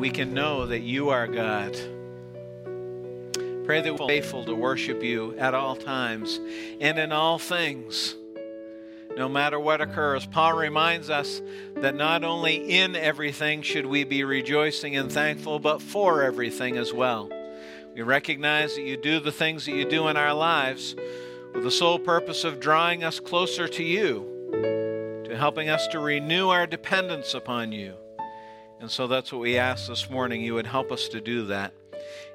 we can know that you are God. Pray that we're faithful to worship you at all times and in all things, no matter what occurs. Paul reminds us that not only in everything should we be rejoicing and thankful, but for everything as well. We recognize that you do the things that you do in our lives with the sole purpose of drawing us closer to you, to helping us to renew our dependence upon you. And so that's what we ask this morning. You would help us to do that.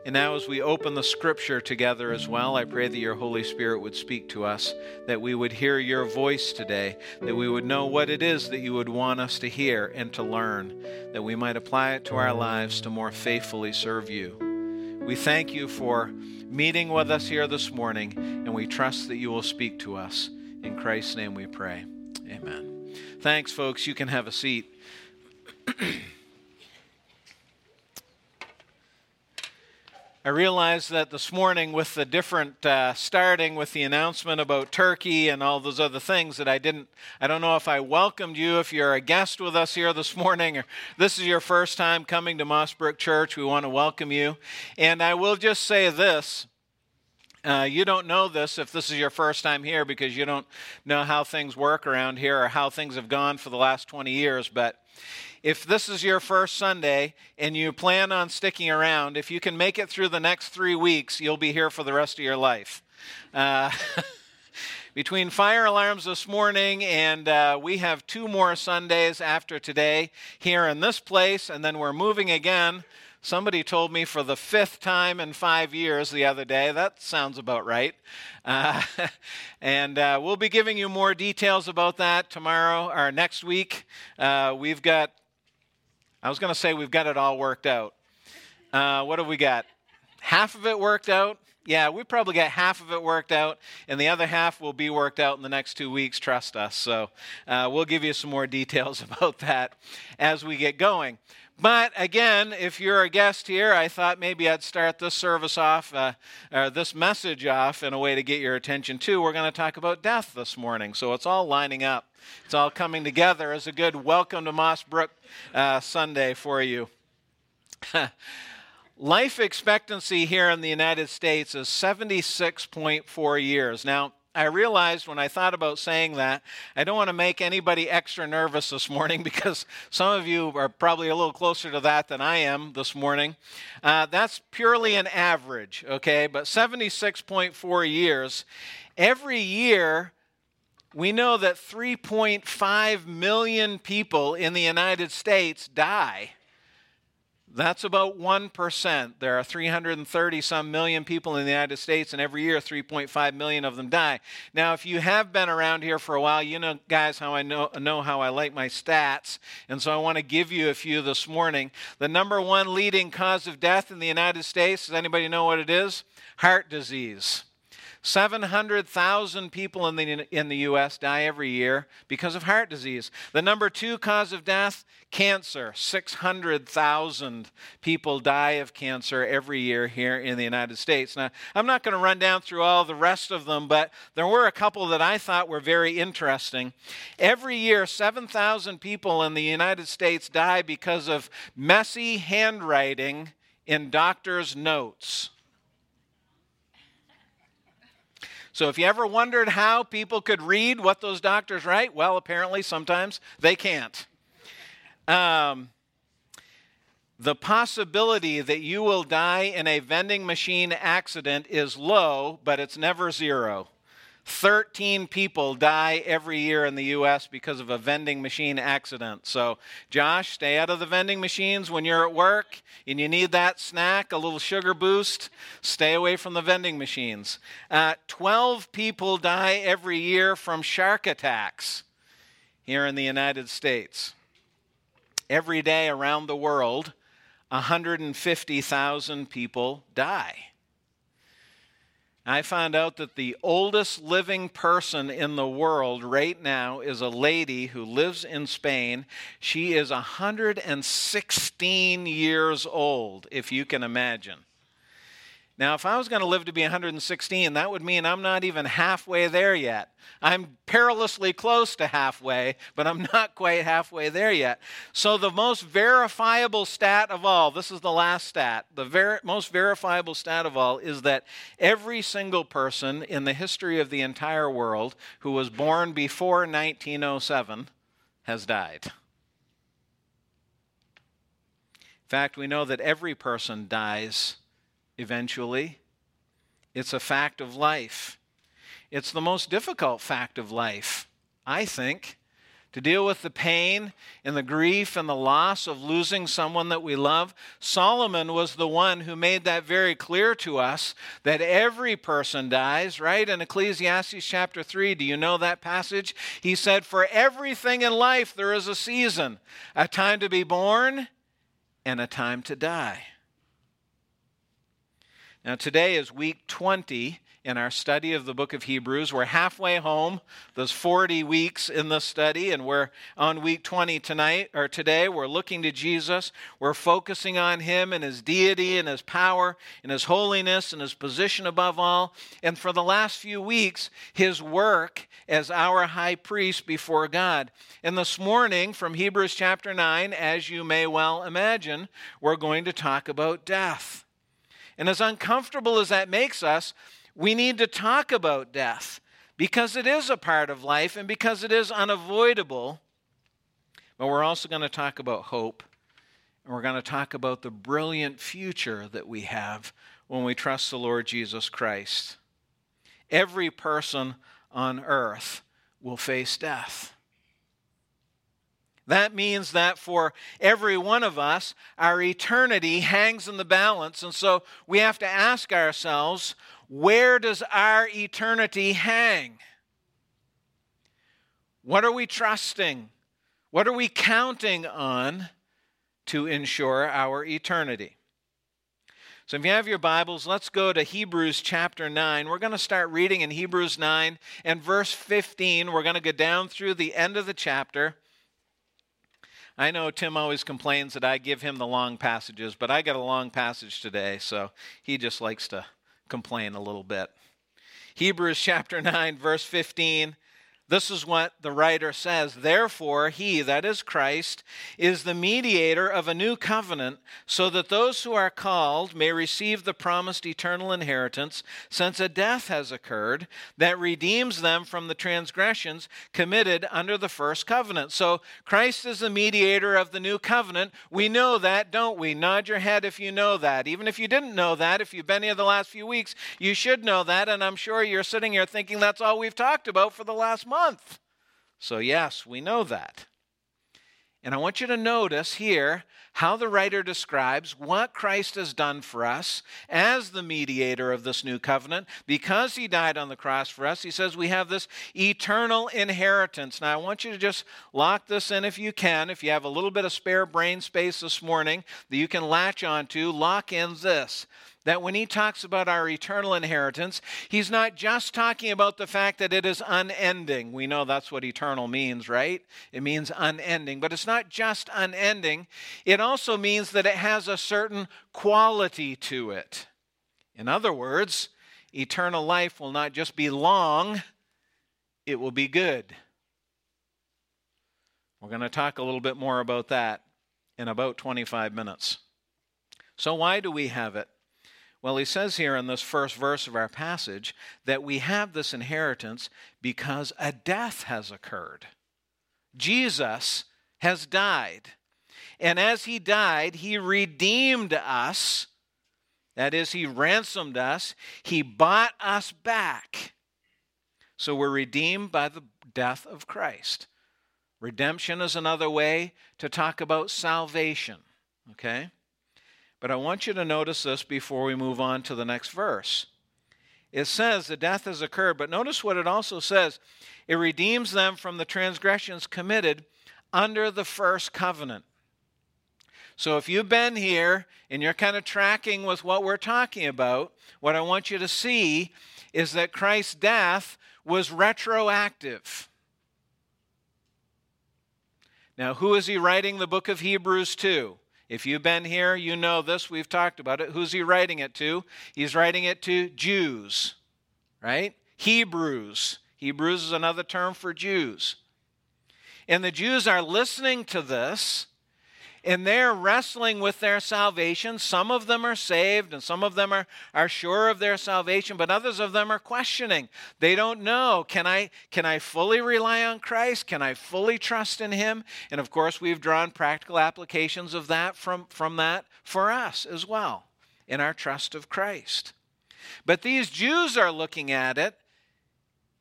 And now, as we open the scripture together as well, I pray that your Holy Spirit would speak to us, that we would hear your voice today, that we would know what it is that you would want us to hear and to learn, that we might apply it to our lives to more faithfully serve you. We thank you for meeting with us here this morning, and we trust that you will speak to us. In Christ's name we pray. Amen. Thanks, folks. You can have a seat. I realized that this morning, with the different uh, starting with the announcement about Turkey and all those other things, that I didn't, I don't know if I welcomed you. If you're a guest with us here this morning, or this is your first time coming to Mossbrook Church, we want to welcome you. And I will just say this. Uh, you don't know this if this is your first time here because you don't know how things work around here or how things have gone for the last 20 years. But if this is your first Sunday and you plan on sticking around, if you can make it through the next three weeks, you'll be here for the rest of your life. Uh, between fire alarms this morning and uh, we have two more Sundays after today here in this place, and then we're moving again. Somebody told me for the fifth time in five years the other day. That sounds about right. Uh, and uh, we'll be giving you more details about that tomorrow or next week. Uh, we've got I was going to say we've got it all worked out. Uh, what have we got? Half of it worked out? Yeah, we probably got half of it worked out, and the other half will be worked out in the next two weeks, trust us. So uh, we'll give you some more details about that as we get going. But again, if you're a guest here, I thought maybe I'd start this service off, uh, or this message off, in a way to get your attention too. We're going to talk about death this morning, so it's all lining up. It's all coming together as a good welcome to Mossbrook uh, Sunday for you. Life expectancy here in the United States is 76.4 years. Now, I realized when I thought about saying that, I don't want to make anybody extra nervous this morning because some of you are probably a little closer to that than I am this morning. Uh, that's purely an average, okay? But 76.4 years. Every year, we know that 3.5 million people in the United States die. That's about 1%. There are 330 some million people in the United States, and every year 3.5 million of them die. Now, if you have been around here for a while, you know, guys, how I know, know how I like my stats. And so I want to give you a few this morning. The number one leading cause of death in the United States, does anybody know what it is? Heart disease. 700,000 people in the, in the U.S. die every year because of heart disease. The number two cause of death, cancer. 600,000 people die of cancer every year here in the United States. Now, I'm not going to run down through all the rest of them, but there were a couple that I thought were very interesting. Every year, 7,000 people in the United States die because of messy handwriting in doctors' notes. So if you ever wondered how people could read what those doctors write, well, apparently sometimes they can't. Um, the possibility that you will die in a vending machine accident is low, but it's never zero. 13 people die every year in the U.S. because of a vending machine accident. So, Josh, stay out of the vending machines when you're at work and you need that snack, a little sugar boost. Stay away from the vending machines. Uh, 12 people die every year from shark attacks here in the United States. Every day around the world, 150,000 people die. I found out that the oldest living person in the world right now is a lady who lives in Spain. She is 116 years old, if you can imagine. Now, if I was going to live to be 116, that would mean I'm not even halfway there yet. I'm perilously close to halfway, but I'm not quite halfway there yet. So, the most verifiable stat of all, this is the last stat, the ver- most verifiable stat of all is that every single person in the history of the entire world who was born before 1907 has died. In fact, we know that every person dies eventually. It's a fact of life. It's the most difficult fact of life, I think, to deal with the pain and the grief and the loss of losing someone that we love. Solomon was the one who made that very clear to us that every person dies, right? In Ecclesiastes chapter 3, do you know that passage? He said, For everything in life there is a season, a time to be born and a time to die. Now, today is week 20 in our study of the book of Hebrews. We're halfway home. There's 40 weeks in the study, and we're on week 20 tonight or today. We're looking to Jesus. We're focusing on him and his deity and his power and his holiness and his position above all. And for the last few weeks, his work as our high priest before God. And this morning, from Hebrews chapter 9, as you may well imagine, we're going to talk about death. And as uncomfortable as that makes us, we need to talk about death because it is a part of life and because it is unavoidable. But we're also going to talk about hope. And we're going to talk about the brilliant future that we have when we trust the Lord Jesus Christ. Every person on earth will face death. That means that for every one of us, our eternity hangs in the balance. And so we have to ask ourselves where does our eternity hang? What are we trusting? What are we counting on to ensure our eternity? So, if you have your Bibles, let's go to Hebrews chapter 9. We're going to start reading in Hebrews 9 and verse 15. We're going to go down through the end of the chapter. I know Tim always complains that I give him the long passages, but I got a long passage today, so he just likes to complain a little bit. Hebrews chapter 9, verse 15 this is what the writer says. Therefore, he, that is Christ, is the mediator of a new covenant, so that those who are called may receive the promised eternal inheritance, since a death has occurred that redeems them from the transgressions committed under the first covenant. So, Christ is the mediator of the new covenant. We know that, don't we? Nod your head if you know that. Even if you didn't know that, if you've been here the last few weeks, you should know that. And I'm sure you're sitting here thinking that's all we've talked about for the last month month. So, yes, we know that. And I want you to notice here how the writer describes what Christ has done for us as the mediator of this new covenant. Because he died on the cross for us, he says we have this eternal inheritance. Now, I want you to just lock this in if you can. If you have a little bit of spare brain space this morning that you can latch onto, lock in this that when he talks about our eternal inheritance, he's not just talking about the fact that it is unending. We know that's what eternal means, right? It means unending. But it's not just unending, it also means that it has a certain quality to it. In other words, eternal life will not just be long, it will be good. We're going to talk a little bit more about that in about 25 minutes. So, why do we have it? Well, he says here in this first verse of our passage that we have this inheritance because a death has occurred. Jesus has died. And as he died, he redeemed us. That is, he ransomed us. He bought us back. So we're redeemed by the death of Christ. Redemption is another way to talk about salvation. Okay? But I want you to notice this before we move on to the next verse. It says the death has occurred, but notice what it also says it redeems them from the transgressions committed under the first covenant. So if you've been here and you're kind of tracking with what we're talking about, what I want you to see is that Christ's death was retroactive. Now, who is he writing the book of Hebrews to? If you've been here, you know this. We've talked about it. Who's he writing it to? He's writing it to Jews, right? Hebrews. Hebrews is another term for Jews. And the Jews are listening to this and they're wrestling with their salvation. Some of them are saved and some of them are, are sure of their salvation, but others of them are questioning. They don't know can I, can I fully rely on Christ? Can I fully trust in Him? And of course, we've drawn practical applications of that from, from that for us as well in our trust of Christ. But these Jews are looking at it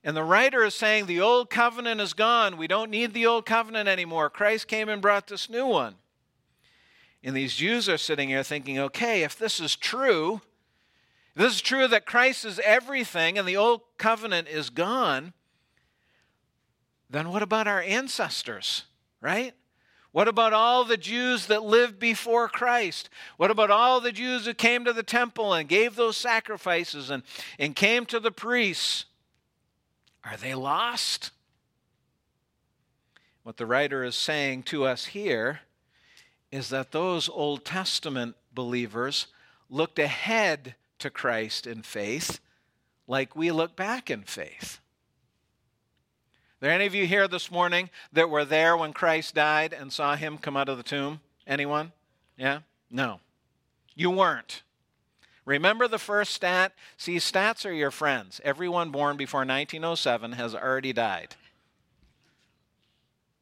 and the writer is saying the old covenant is gone. We don't need the old covenant anymore. Christ came and brought this new one. And these Jews are sitting here thinking, okay, if this is true, if this is true that Christ is everything and the old covenant is gone, then what about our ancestors, right? What about all the Jews that lived before Christ? What about all the Jews who came to the temple and gave those sacrifices and, and came to the priests? Are they lost? What the writer is saying to us here is that those Old Testament believers looked ahead to Christ in faith like we look back in faith. Are there any of you here this morning that were there when Christ died and saw him come out of the tomb? Anyone? Yeah? No. You weren't. Remember the first stat? See, stats are your friends. Everyone born before 1907 has already died.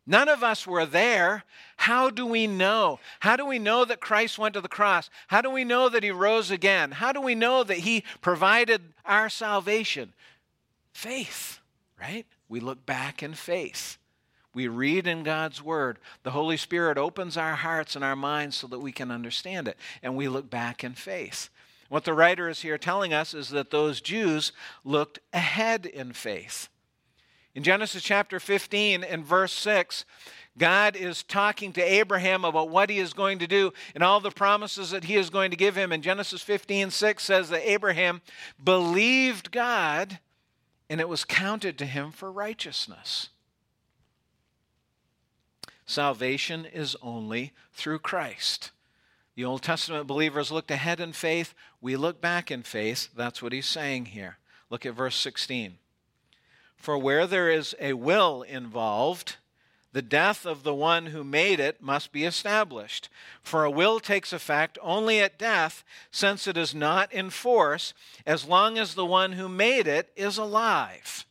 None of us were there. How do we know? How do we know that Christ went to the cross? How do we know that he rose again? How do we know that he provided our salvation? Faith, right? We look back in faith. We read in God's Word. The Holy Spirit opens our hearts and our minds so that we can understand it. And we look back in faith. What the writer is here telling us is that those Jews looked ahead in faith. In Genesis chapter 15 and verse 6, God is talking to Abraham about what he is going to do and all the promises that he is going to give him. And Genesis 15 6 says that Abraham believed God and it was counted to him for righteousness. Salvation is only through Christ. The Old Testament believers looked ahead in faith. We look back in faith. That's what he's saying here. Look at verse 16. For where there is a will involved, the death of the one who made it must be established. For a will takes effect only at death, since it is not in force as long as the one who made it is alive.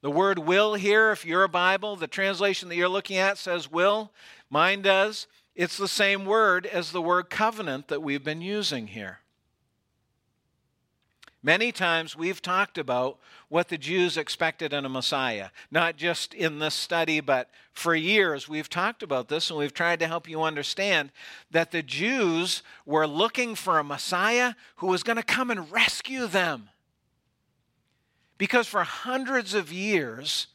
The word will here, if you're a Bible, the translation that you're looking at says will. Mine does. It's the same word as the word covenant that we've been using here. Many times we've talked about what the Jews expected in a Messiah, not just in this study, but for years we've talked about this and we've tried to help you understand that the Jews were looking for a Messiah who was going to come and rescue them. Because for hundreds of years,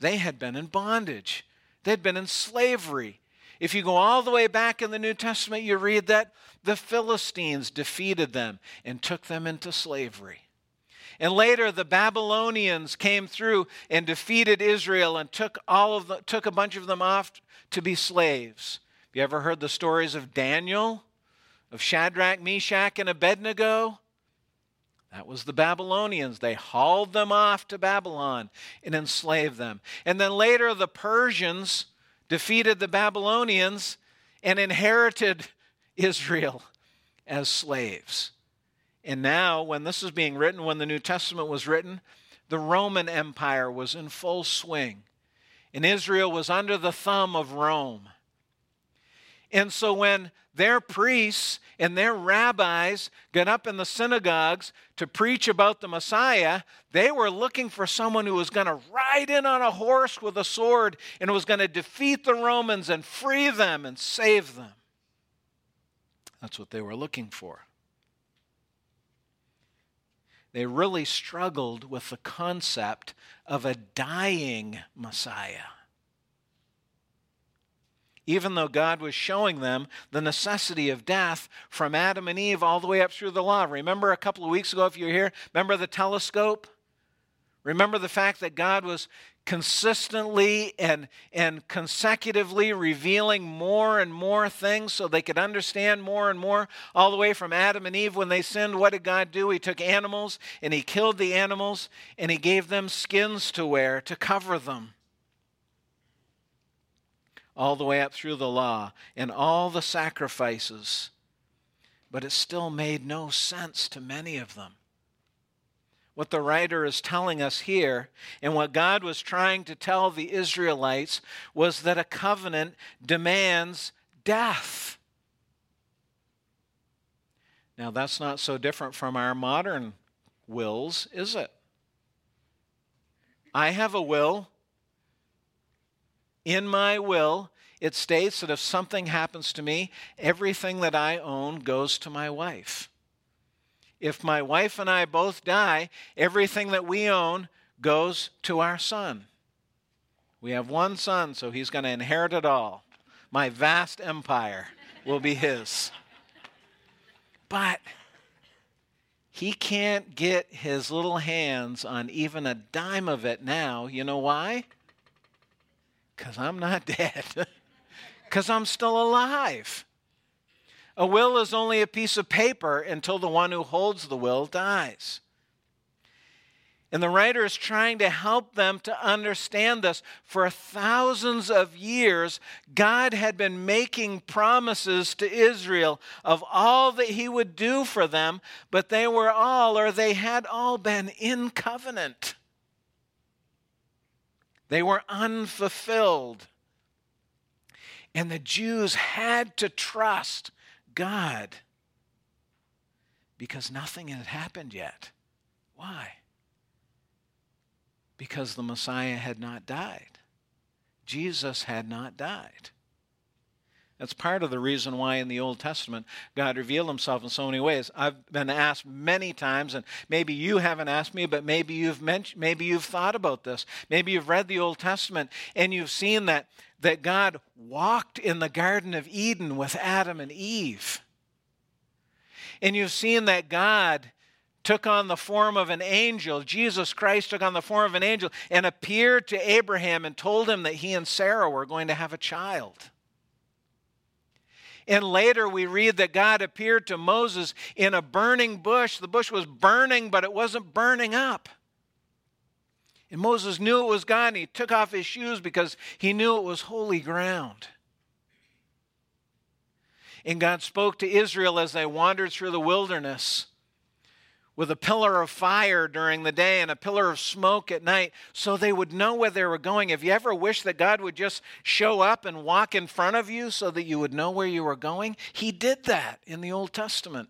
they had been in bondage, they'd been in slavery. If you go all the way back in the New Testament, you read that the Philistines defeated them and took them into slavery. And later, the Babylonians came through and defeated Israel and took, all of the, took a bunch of them off to be slaves. You ever heard the stories of Daniel, of Shadrach, Meshach, and Abednego? That was the Babylonians. They hauled them off to Babylon and enslaved them. And then later, the Persians defeated the Babylonians and inherited Israel as slaves. And now, when this is being written, when the New Testament was written, the Roman Empire was in full swing, and Israel was under the thumb of Rome. And so, when their priests and their rabbis got up in the synagogues to preach about the Messiah, they were looking for someone who was going to ride in on a horse with a sword and was going to defeat the Romans and free them and save them. That's what they were looking for. They really struggled with the concept of a dying Messiah even though God was showing them the necessity of death from Adam and Eve all the way up through the law. Remember a couple of weeks ago, if you were here, remember the telescope? Remember the fact that God was consistently and, and consecutively revealing more and more things so they could understand more and more. All the way from Adam and Eve when they sinned, what did God do? He took animals and he killed the animals and he gave them skins to wear to cover them. All the way up through the law and all the sacrifices. But it still made no sense to many of them what the writer is telling us here and what God was trying to tell the Israelites was that a covenant demands death. Now, that's not so different from our modern wills, is it? I have a will. In my will, it states that if something happens to me, everything that I own goes to my wife if my wife and I both die, everything that we own goes to our son. We have one son, so he's going to inherit it all. My vast empire will be his. But he can't get his little hands on even a dime of it now. You know why? Because I'm not dead, because I'm still alive. A will is only a piece of paper until the one who holds the will dies. And the writer is trying to help them to understand this. For thousands of years, God had been making promises to Israel of all that He would do for them, but they were all, or they had all been in covenant. They were unfulfilled. And the Jews had to trust God because nothing had happened yet. Why? Because the Messiah had not died. Jesus had not died. That's part of the reason why in the Old Testament God revealed himself in so many ways. I've been asked many times, and maybe you haven't asked me, but maybe you've mentioned, maybe you've thought about this. Maybe you've read the Old Testament and you've seen that, that God walked in the Garden of Eden with Adam and Eve. And you've seen that God took on the form of an angel. Jesus Christ took on the form of an angel and appeared to Abraham and told him that he and Sarah were going to have a child. And later we read that God appeared to Moses in a burning bush. The bush was burning, but it wasn't burning up. And Moses knew it was God, and he took off his shoes because he knew it was holy ground. And God spoke to Israel as they wandered through the wilderness with a pillar of fire during the day and a pillar of smoke at night so they would know where they were going. Have you ever wished that God would just show up and walk in front of you so that you would know where you were going? He did that in the Old Testament.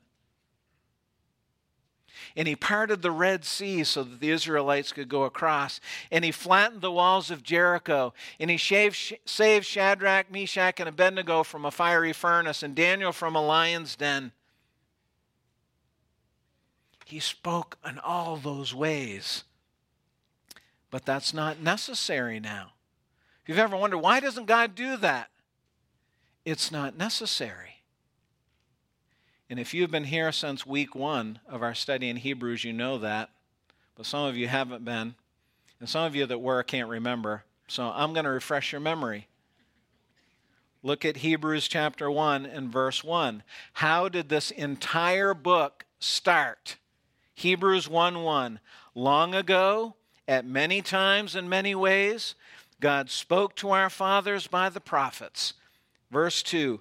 And he parted the Red Sea so that the Israelites could go across. And he flattened the walls of Jericho. And he shaved, saved Shadrach, Meshach, and Abednego from a fiery furnace, and Daniel from a lion's den. He spoke in all those ways. But that's not necessary now. If you've ever wondered, why doesn't God do that? It's not necessary. And if you've been here since week one of our study in Hebrews, you know that. But some of you haven't been. And some of you that were can't remember. So I'm going to refresh your memory. Look at Hebrews chapter 1 and verse 1. How did this entire book start? Hebrews 1 1. Long ago, at many times and many ways, God spoke to our fathers by the prophets. Verse 2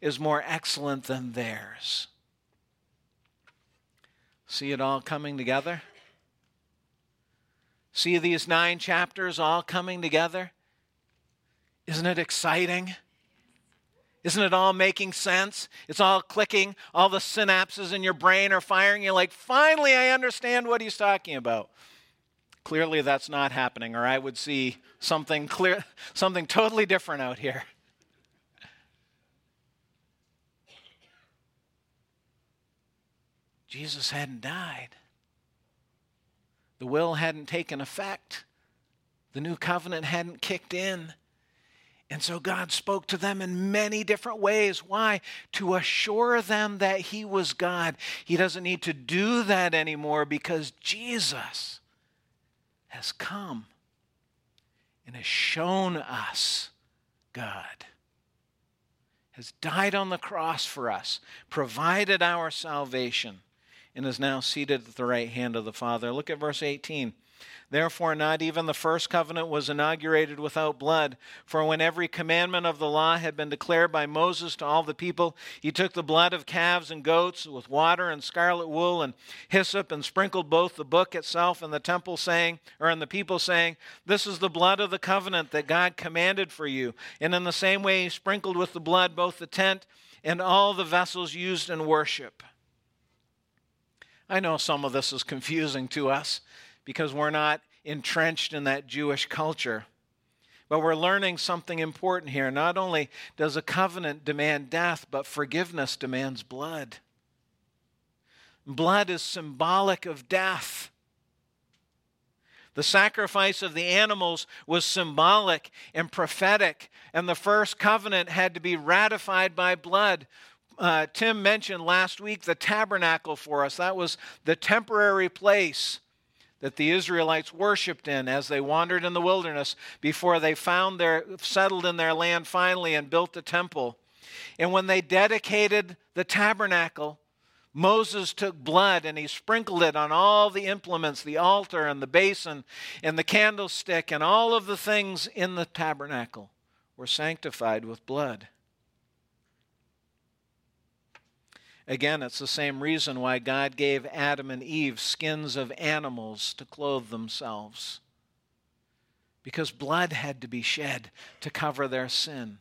is more excellent than theirs. See it all coming together? See these nine chapters all coming together? Isn't it exciting? Isn't it all making sense? It's all clicking. All the synapses in your brain are firing. You're like, finally, I understand what he's talking about. Clearly, that's not happening, or I would see something clear, something totally different out here. Jesus hadn't died. The will hadn't taken effect. The new covenant hadn't kicked in. And so God spoke to them in many different ways. Why? To assure them that He was God. He doesn't need to do that anymore because Jesus has come and has shown us God, has died on the cross for us, provided our salvation and is now seated at the right hand of the Father. Look at verse 18. Therefore, not even the first covenant was inaugurated without blood. For when every commandment of the law had been declared by Moses to all the people, he took the blood of calves and goats with water and scarlet wool and hyssop and sprinkled both the book itself and the temple, saying, or in the people, saying, This is the blood of the covenant that God commanded for you. And in the same way, he sprinkled with the blood both the tent and all the vessels used in worship. I know some of this is confusing to us because we're not entrenched in that Jewish culture. But we're learning something important here. Not only does a covenant demand death, but forgiveness demands blood. Blood is symbolic of death. The sacrifice of the animals was symbolic and prophetic, and the first covenant had to be ratified by blood, uh, Tim mentioned last week the tabernacle for us. That was the temporary place that the Israelites worshiped in as they wandered in the wilderness before they found their settled in their land finally and built the temple. And when they dedicated the tabernacle, Moses took blood and he sprinkled it on all the implements, the altar and the basin and the candlestick and all of the things in the tabernacle were sanctified with blood. Again, it's the same reason why God gave Adam and Eve skins of animals to clothe themselves. Because blood had to be shed to cover their sin.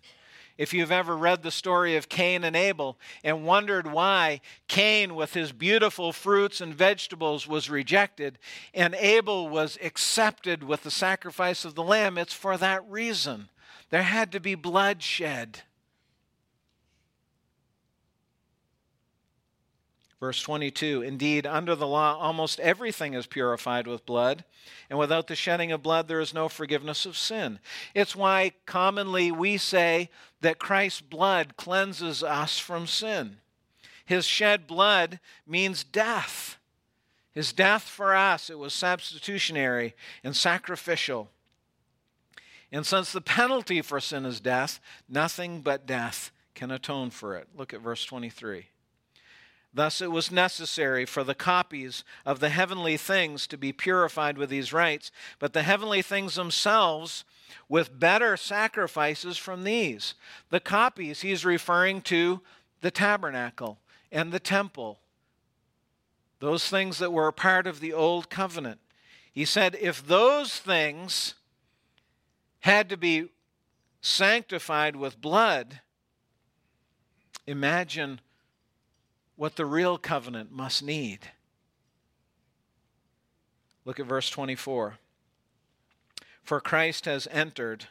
If you've ever read the story of Cain and Abel and wondered why Cain, with his beautiful fruits and vegetables, was rejected and Abel was accepted with the sacrifice of the lamb, it's for that reason. There had to be blood shed. Verse 22 Indeed, under the law, almost everything is purified with blood, and without the shedding of blood, there is no forgiveness of sin. It's why commonly we say that Christ's blood cleanses us from sin. His shed blood means death. His death for us, it was substitutionary and sacrificial. And since the penalty for sin is death, nothing but death can atone for it. Look at verse 23. Thus, it was necessary for the copies of the heavenly things to be purified with these rites, but the heavenly things themselves with better sacrifices from these. The copies, he's referring to the tabernacle and the temple, those things that were part of the old covenant. He said, if those things had to be sanctified with blood, imagine what the real covenant must need. Look at verse 24. For Christ has entered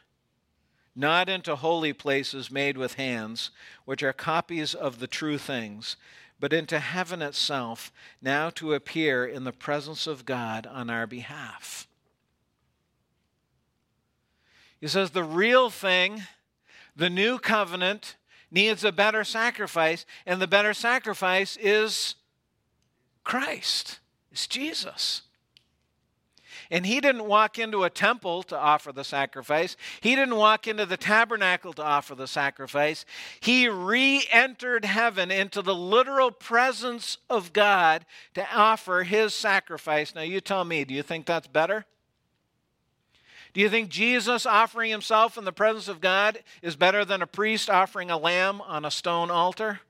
not into holy places made with hands, which are copies of the true things, but into heaven itself, now to appear in the presence of God on our behalf. He says the real thing, the new covenant, needs a better sacrifice, and the better sacrifice is Christ, it's Jesus. And he didn't walk into a temple to offer the sacrifice. He didn't walk into the tabernacle to offer the sacrifice. He re entered heaven into the literal presence of God to offer his sacrifice. Now, you tell me, do you think that's better? Do you think Jesus offering himself in the presence of God is better than a priest offering a lamb on a stone altar?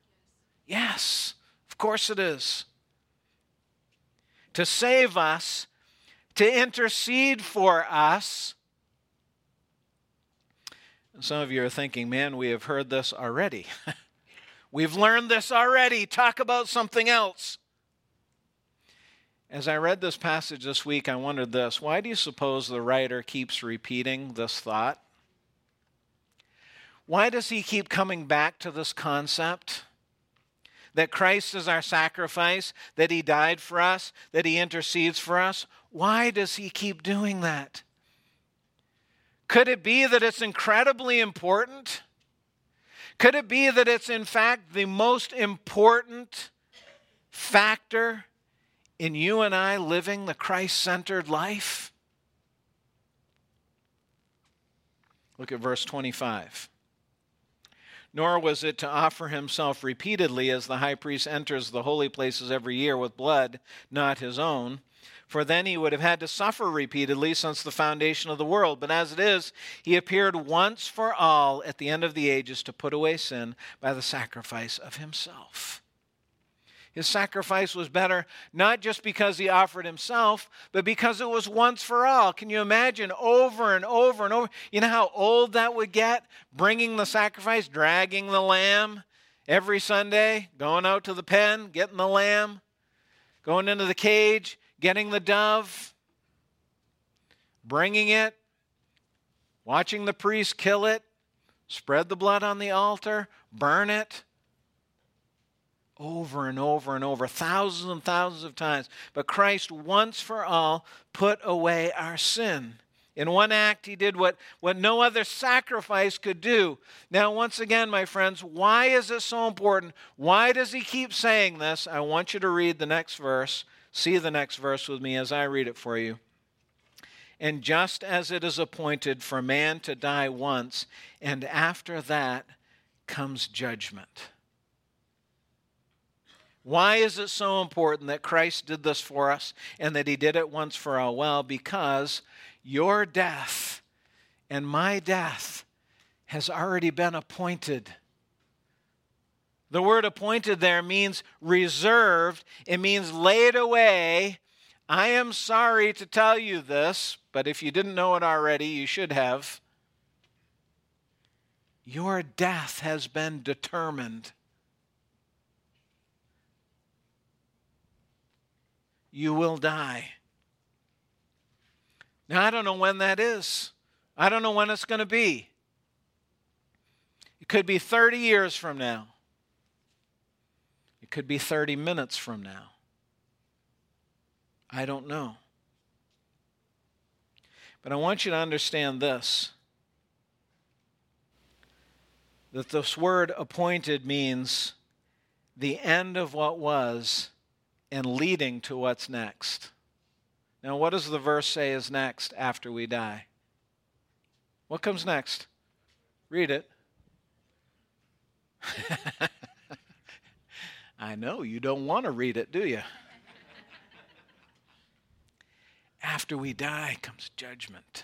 Yes, of course it is. To save us, to intercede for us. And some of you are thinking, man, we have heard this already. We've learned this already. Talk about something else. As I read this passage this week, I wondered this why do you suppose the writer keeps repeating this thought? Why does he keep coming back to this concept? That Christ is our sacrifice, that he died for us, that he intercedes for us. Why does he keep doing that? Could it be that it's incredibly important? Could it be that it's, in fact, the most important factor in you and I living the Christ centered life? Look at verse 25. Nor was it to offer himself repeatedly as the high priest enters the holy places every year with blood not his own for then he would have had to suffer repeatedly since the foundation of the world. But as it is, he appeared once for all at the end of the ages to put away sin by the sacrifice of himself. His sacrifice was better not just because he offered himself, but because it was once for all. Can you imagine over and over and over? You know how old that would get? Bringing the sacrifice, dragging the lamb every Sunday, going out to the pen, getting the lamb, going into the cage, getting the dove, bringing it, watching the priest kill it, spread the blood on the altar, burn it. Over and over and over, thousands and thousands of times. But Christ once for all put away our sin. In one act, he did what, what no other sacrifice could do. Now, once again, my friends, why is this so important? Why does he keep saying this? I want you to read the next verse See the next verse with me as I read it for you. And just as it is appointed for man to die once, and after that comes judgment. Why is it so important that Christ did this for us and that he did it once for all? Well, because your death and my death has already been appointed. The word appointed there means reserved, it means laid away. I am sorry to tell you this, but if you didn't know it already, you should have. Your death has been determined. You will die. Now, I don't know when that is. I don't know when it's going to be. It could be 30 years from now. It could be 30 minutes from now. I don't know. But I want you to understand this that this word appointed means the end of what was and leading to what's next. Now, what does the verse say is next after we die? What comes next? Read it. I know you don't want to read it, do you? After we die comes judgment.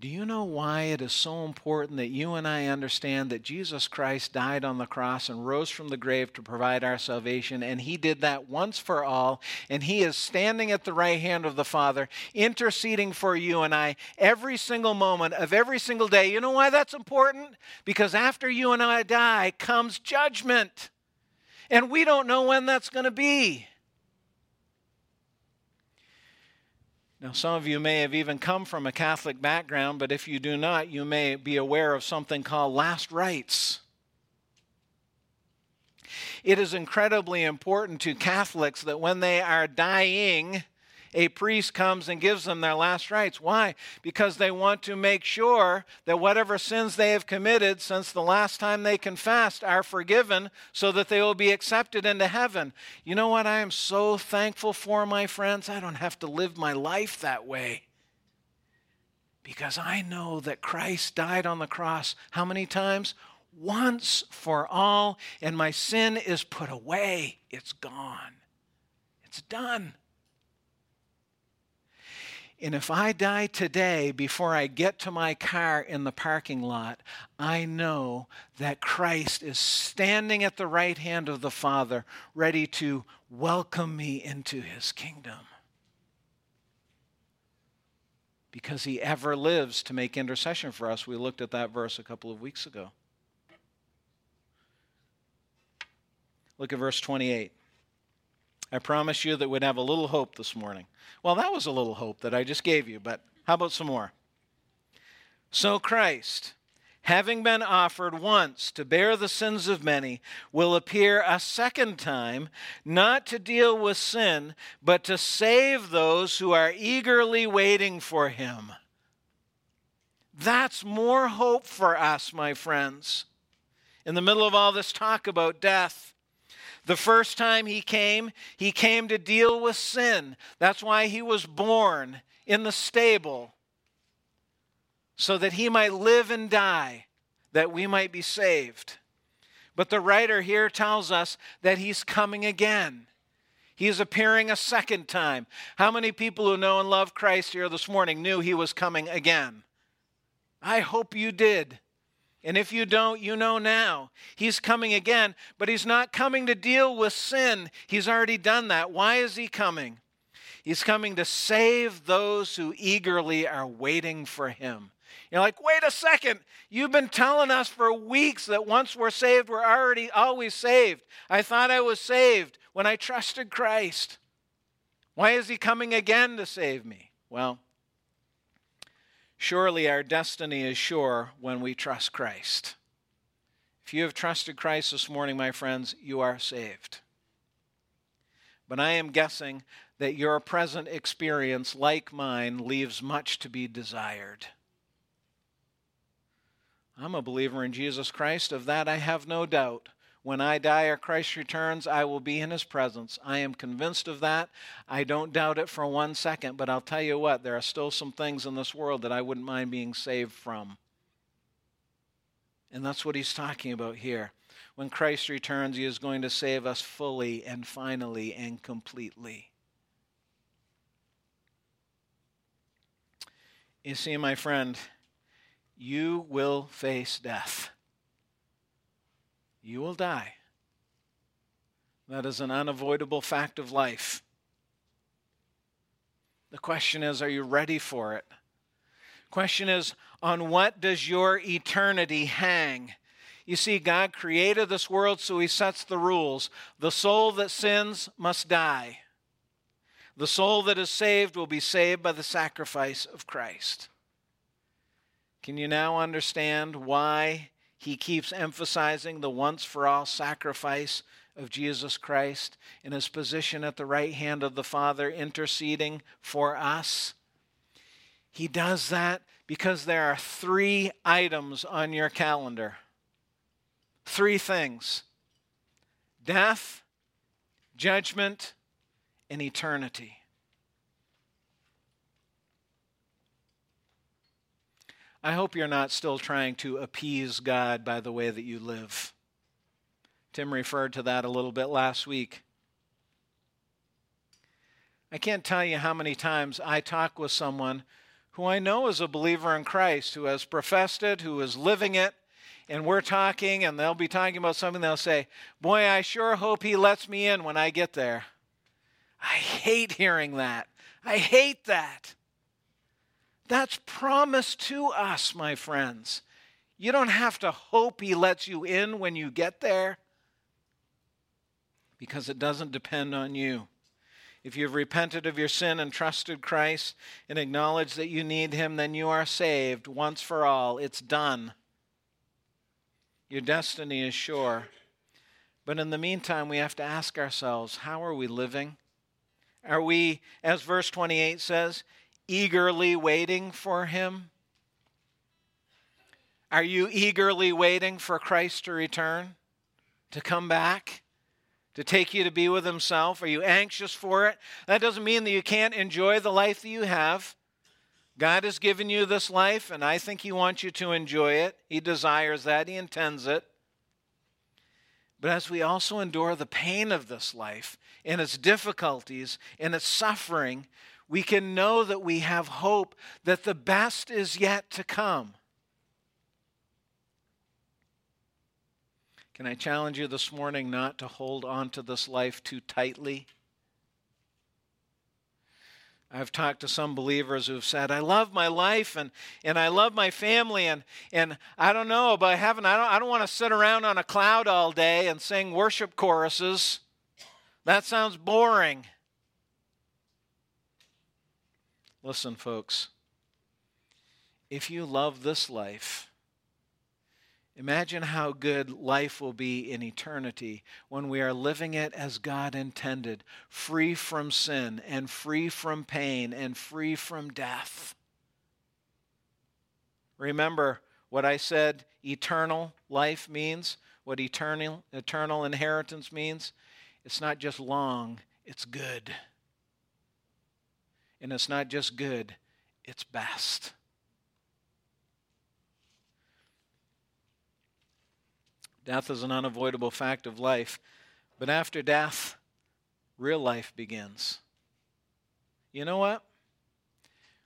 Do you know why it is so important that you and I understand that Jesus Christ died on the cross and rose from the grave to provide our salvation? And He did that once for all. And He is standing at the right hand of the Father, interceding for you and I every single moment of every single day. You know why that's important? Because after you and I die comes judgment. And we don't know when that's going to be. Now, some of you may have even come from a Catholic background, but if you do not, you may be aware of something called last rites. It is incredibly important to Catholics that when they are dying, a priest comes and gives them their last rites. Why? Because they want to make sure that whatever sins they have committed since the last time they confessed are forgiven so that they will be accepted into heaven. You know what I am so thankful for, my friends? I don't have to live my life that way. Because I know that Christ died on the cross how many times? Once for all, and my sin is put away. It's gone. It's done. And if I die today before I get to my car in the parking lot, I know that Christ is standing at the right hand of the Father, ready to welcome me into his kingdom. Because he ever lives to make intercession for us. We looked at that verse a couple of weeks ago. Look at verse 28. I promise you that we'd have a little hope this morning. Well, that was a little hope that I just gave you, but how about some more? So Christ, having been offered once to bear the sins of many, will appear a second time, not to deal with sin, but to save those who are eagerly waiting for him. That's more hope for us, my friends. In the middle of all this talk about death, the first time he came, he came to deal with sin. That's why he was born in the stable, so that he might live and die, that we might be saved. But the writer here tells us that he's coming again. He is appearing a second time. How many people who know and love Christ here this morning knew he was coming again? I hope you did. And if you don't, you know now. He's coming again, but he's not coming to deal with sin. He's already done that. Why is he coming? He's coming to save those who eagerly are waiting for him. You're like, wait a second. You've been telling us for weeks that once we're saved, we're already always saved. I thought I was saved when I trusted Christ. Why is he coming again to save me? Well, Surely our destiny is sure when we trust Christ. If you have trusted Christ this morning, my friends, you are saved. But I am guessing that your present experience, like mine, leaves much to be desired. I'm a believer in Jesus Christ, of that I have no doubt. When I die or Christ returns, I will be in his presence. I am convinced of that. I don't doubt it for one second, but I'll tell you what, there are still some things in this world that I wouldn't mind being saved from. And that's what he's talking about here. When Christ returns, he is going to save us fully and finally and completely. You see, my friend, you will face death you will die. That is an unavoidable fact of life. The question is, are you ready for it? Question is, on what does your eternity hang? You see, God created this world, so He sets the rules. The soul that sins must die. The soul that is saved will be saved by the sacrifice of Christ. Can you now understand why he keeps emphasizing the once for all sacrifice of Jesus Christ in his position at the right hand of the Father, interceding for us. He does that because there are three items on your calendar. Three things death, judgment, and eternity. I hope you're not still trying to appease God by the way that you live. Tim referred to that a little bit last week. I can't tell you how many times I talk with someone who I know is a believer in Christ, who has professed it, who is living it, and we're talking, and they'll be talking about something, they'll say, Boy, I sure hope he lets me in when I get there. I hate hearing that. I hate that. That's promised to us, my friends. You don't have to hope He lets you in when you get there because it doesn't depend on you. If you've repented of your sin and trusted Christ and acknowledged that you need Him, then you are saved once for all. It's done. Your destiny is sure. But in the meantime, we have to ask ourselves how are we living? Are we, as verse 28 says, eagerly waiting for him? Are you eagerly waiting for Christ to return, to come back, to take you to be with himself? Are you anxious for it? That doesn't mean that you can't enjoy the life that you have. God has given you this life, and I think He wants you to enjoy it. He desires that, He intends it. But as we also endure the pain of this life and its difficulties and its suffering, we can know that we have hope that the best is yet to come. Can I challenge you this morning not to hold on to this life too tightly? I've talked to some believers who've said, I love my life and, and I love my family and, and I don't know about heaven. I don't, I don't want to sit around on a cloud all day and sing worship choruses. That sounds boring. Listen, folks, if you love this life, imagine how good life will be in eternity when we are living it as God intended, free from sin and free from pain and free from death. Remember what I said eternal life means, what eternal, eternal inheritance means? It's not just long, it's good. And it's not just good, it's best. Death is an unavoidable fact of life, but after death, real life begins. You know what?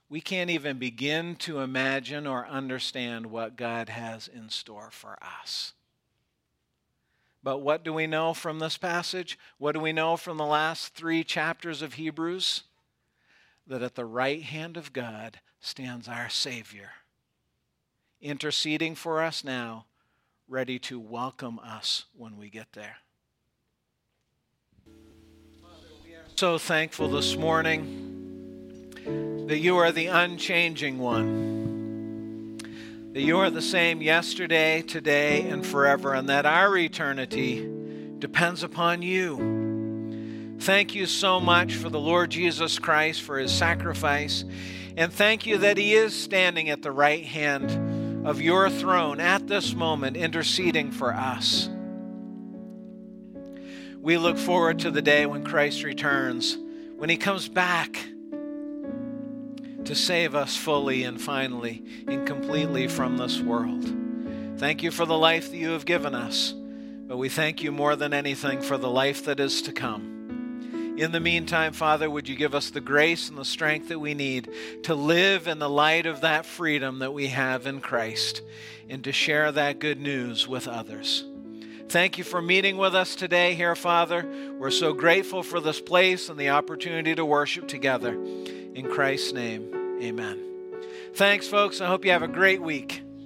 We can't even begin to imagine or understand what God has in store for us. But what do we know from this passage? What do we know from the last three chapters of Hebrews? That at the right hand of God stands our Savior, interceding for us now, ready to welcome us when we get there. So thankful this morning that you are the unchanging one that you are the same yesterday, today, and forever, and that our eternity depends upon you. Thank you so much for the Lord Jesus Christ, for his sacrifice, and thank you that he is standing at the right hand of your throne at this moment, interceding for us. We look forward to the day when Christ returns, when he comes back to save us fully and finally and completely from this world. Thank you for the life that you have given us, but we thank you more than anything for the life that is to come. In the meantime, Father, would you give us the grace and the strength that we need to live in the light of that freedom that we have in Christ and to share that good news with others. Thank you for meeting with us today here, Father. We're so grateful for this place and the opportunity to worship together. In Christ's name, amen. Thanks, folks. I hope you have a great week.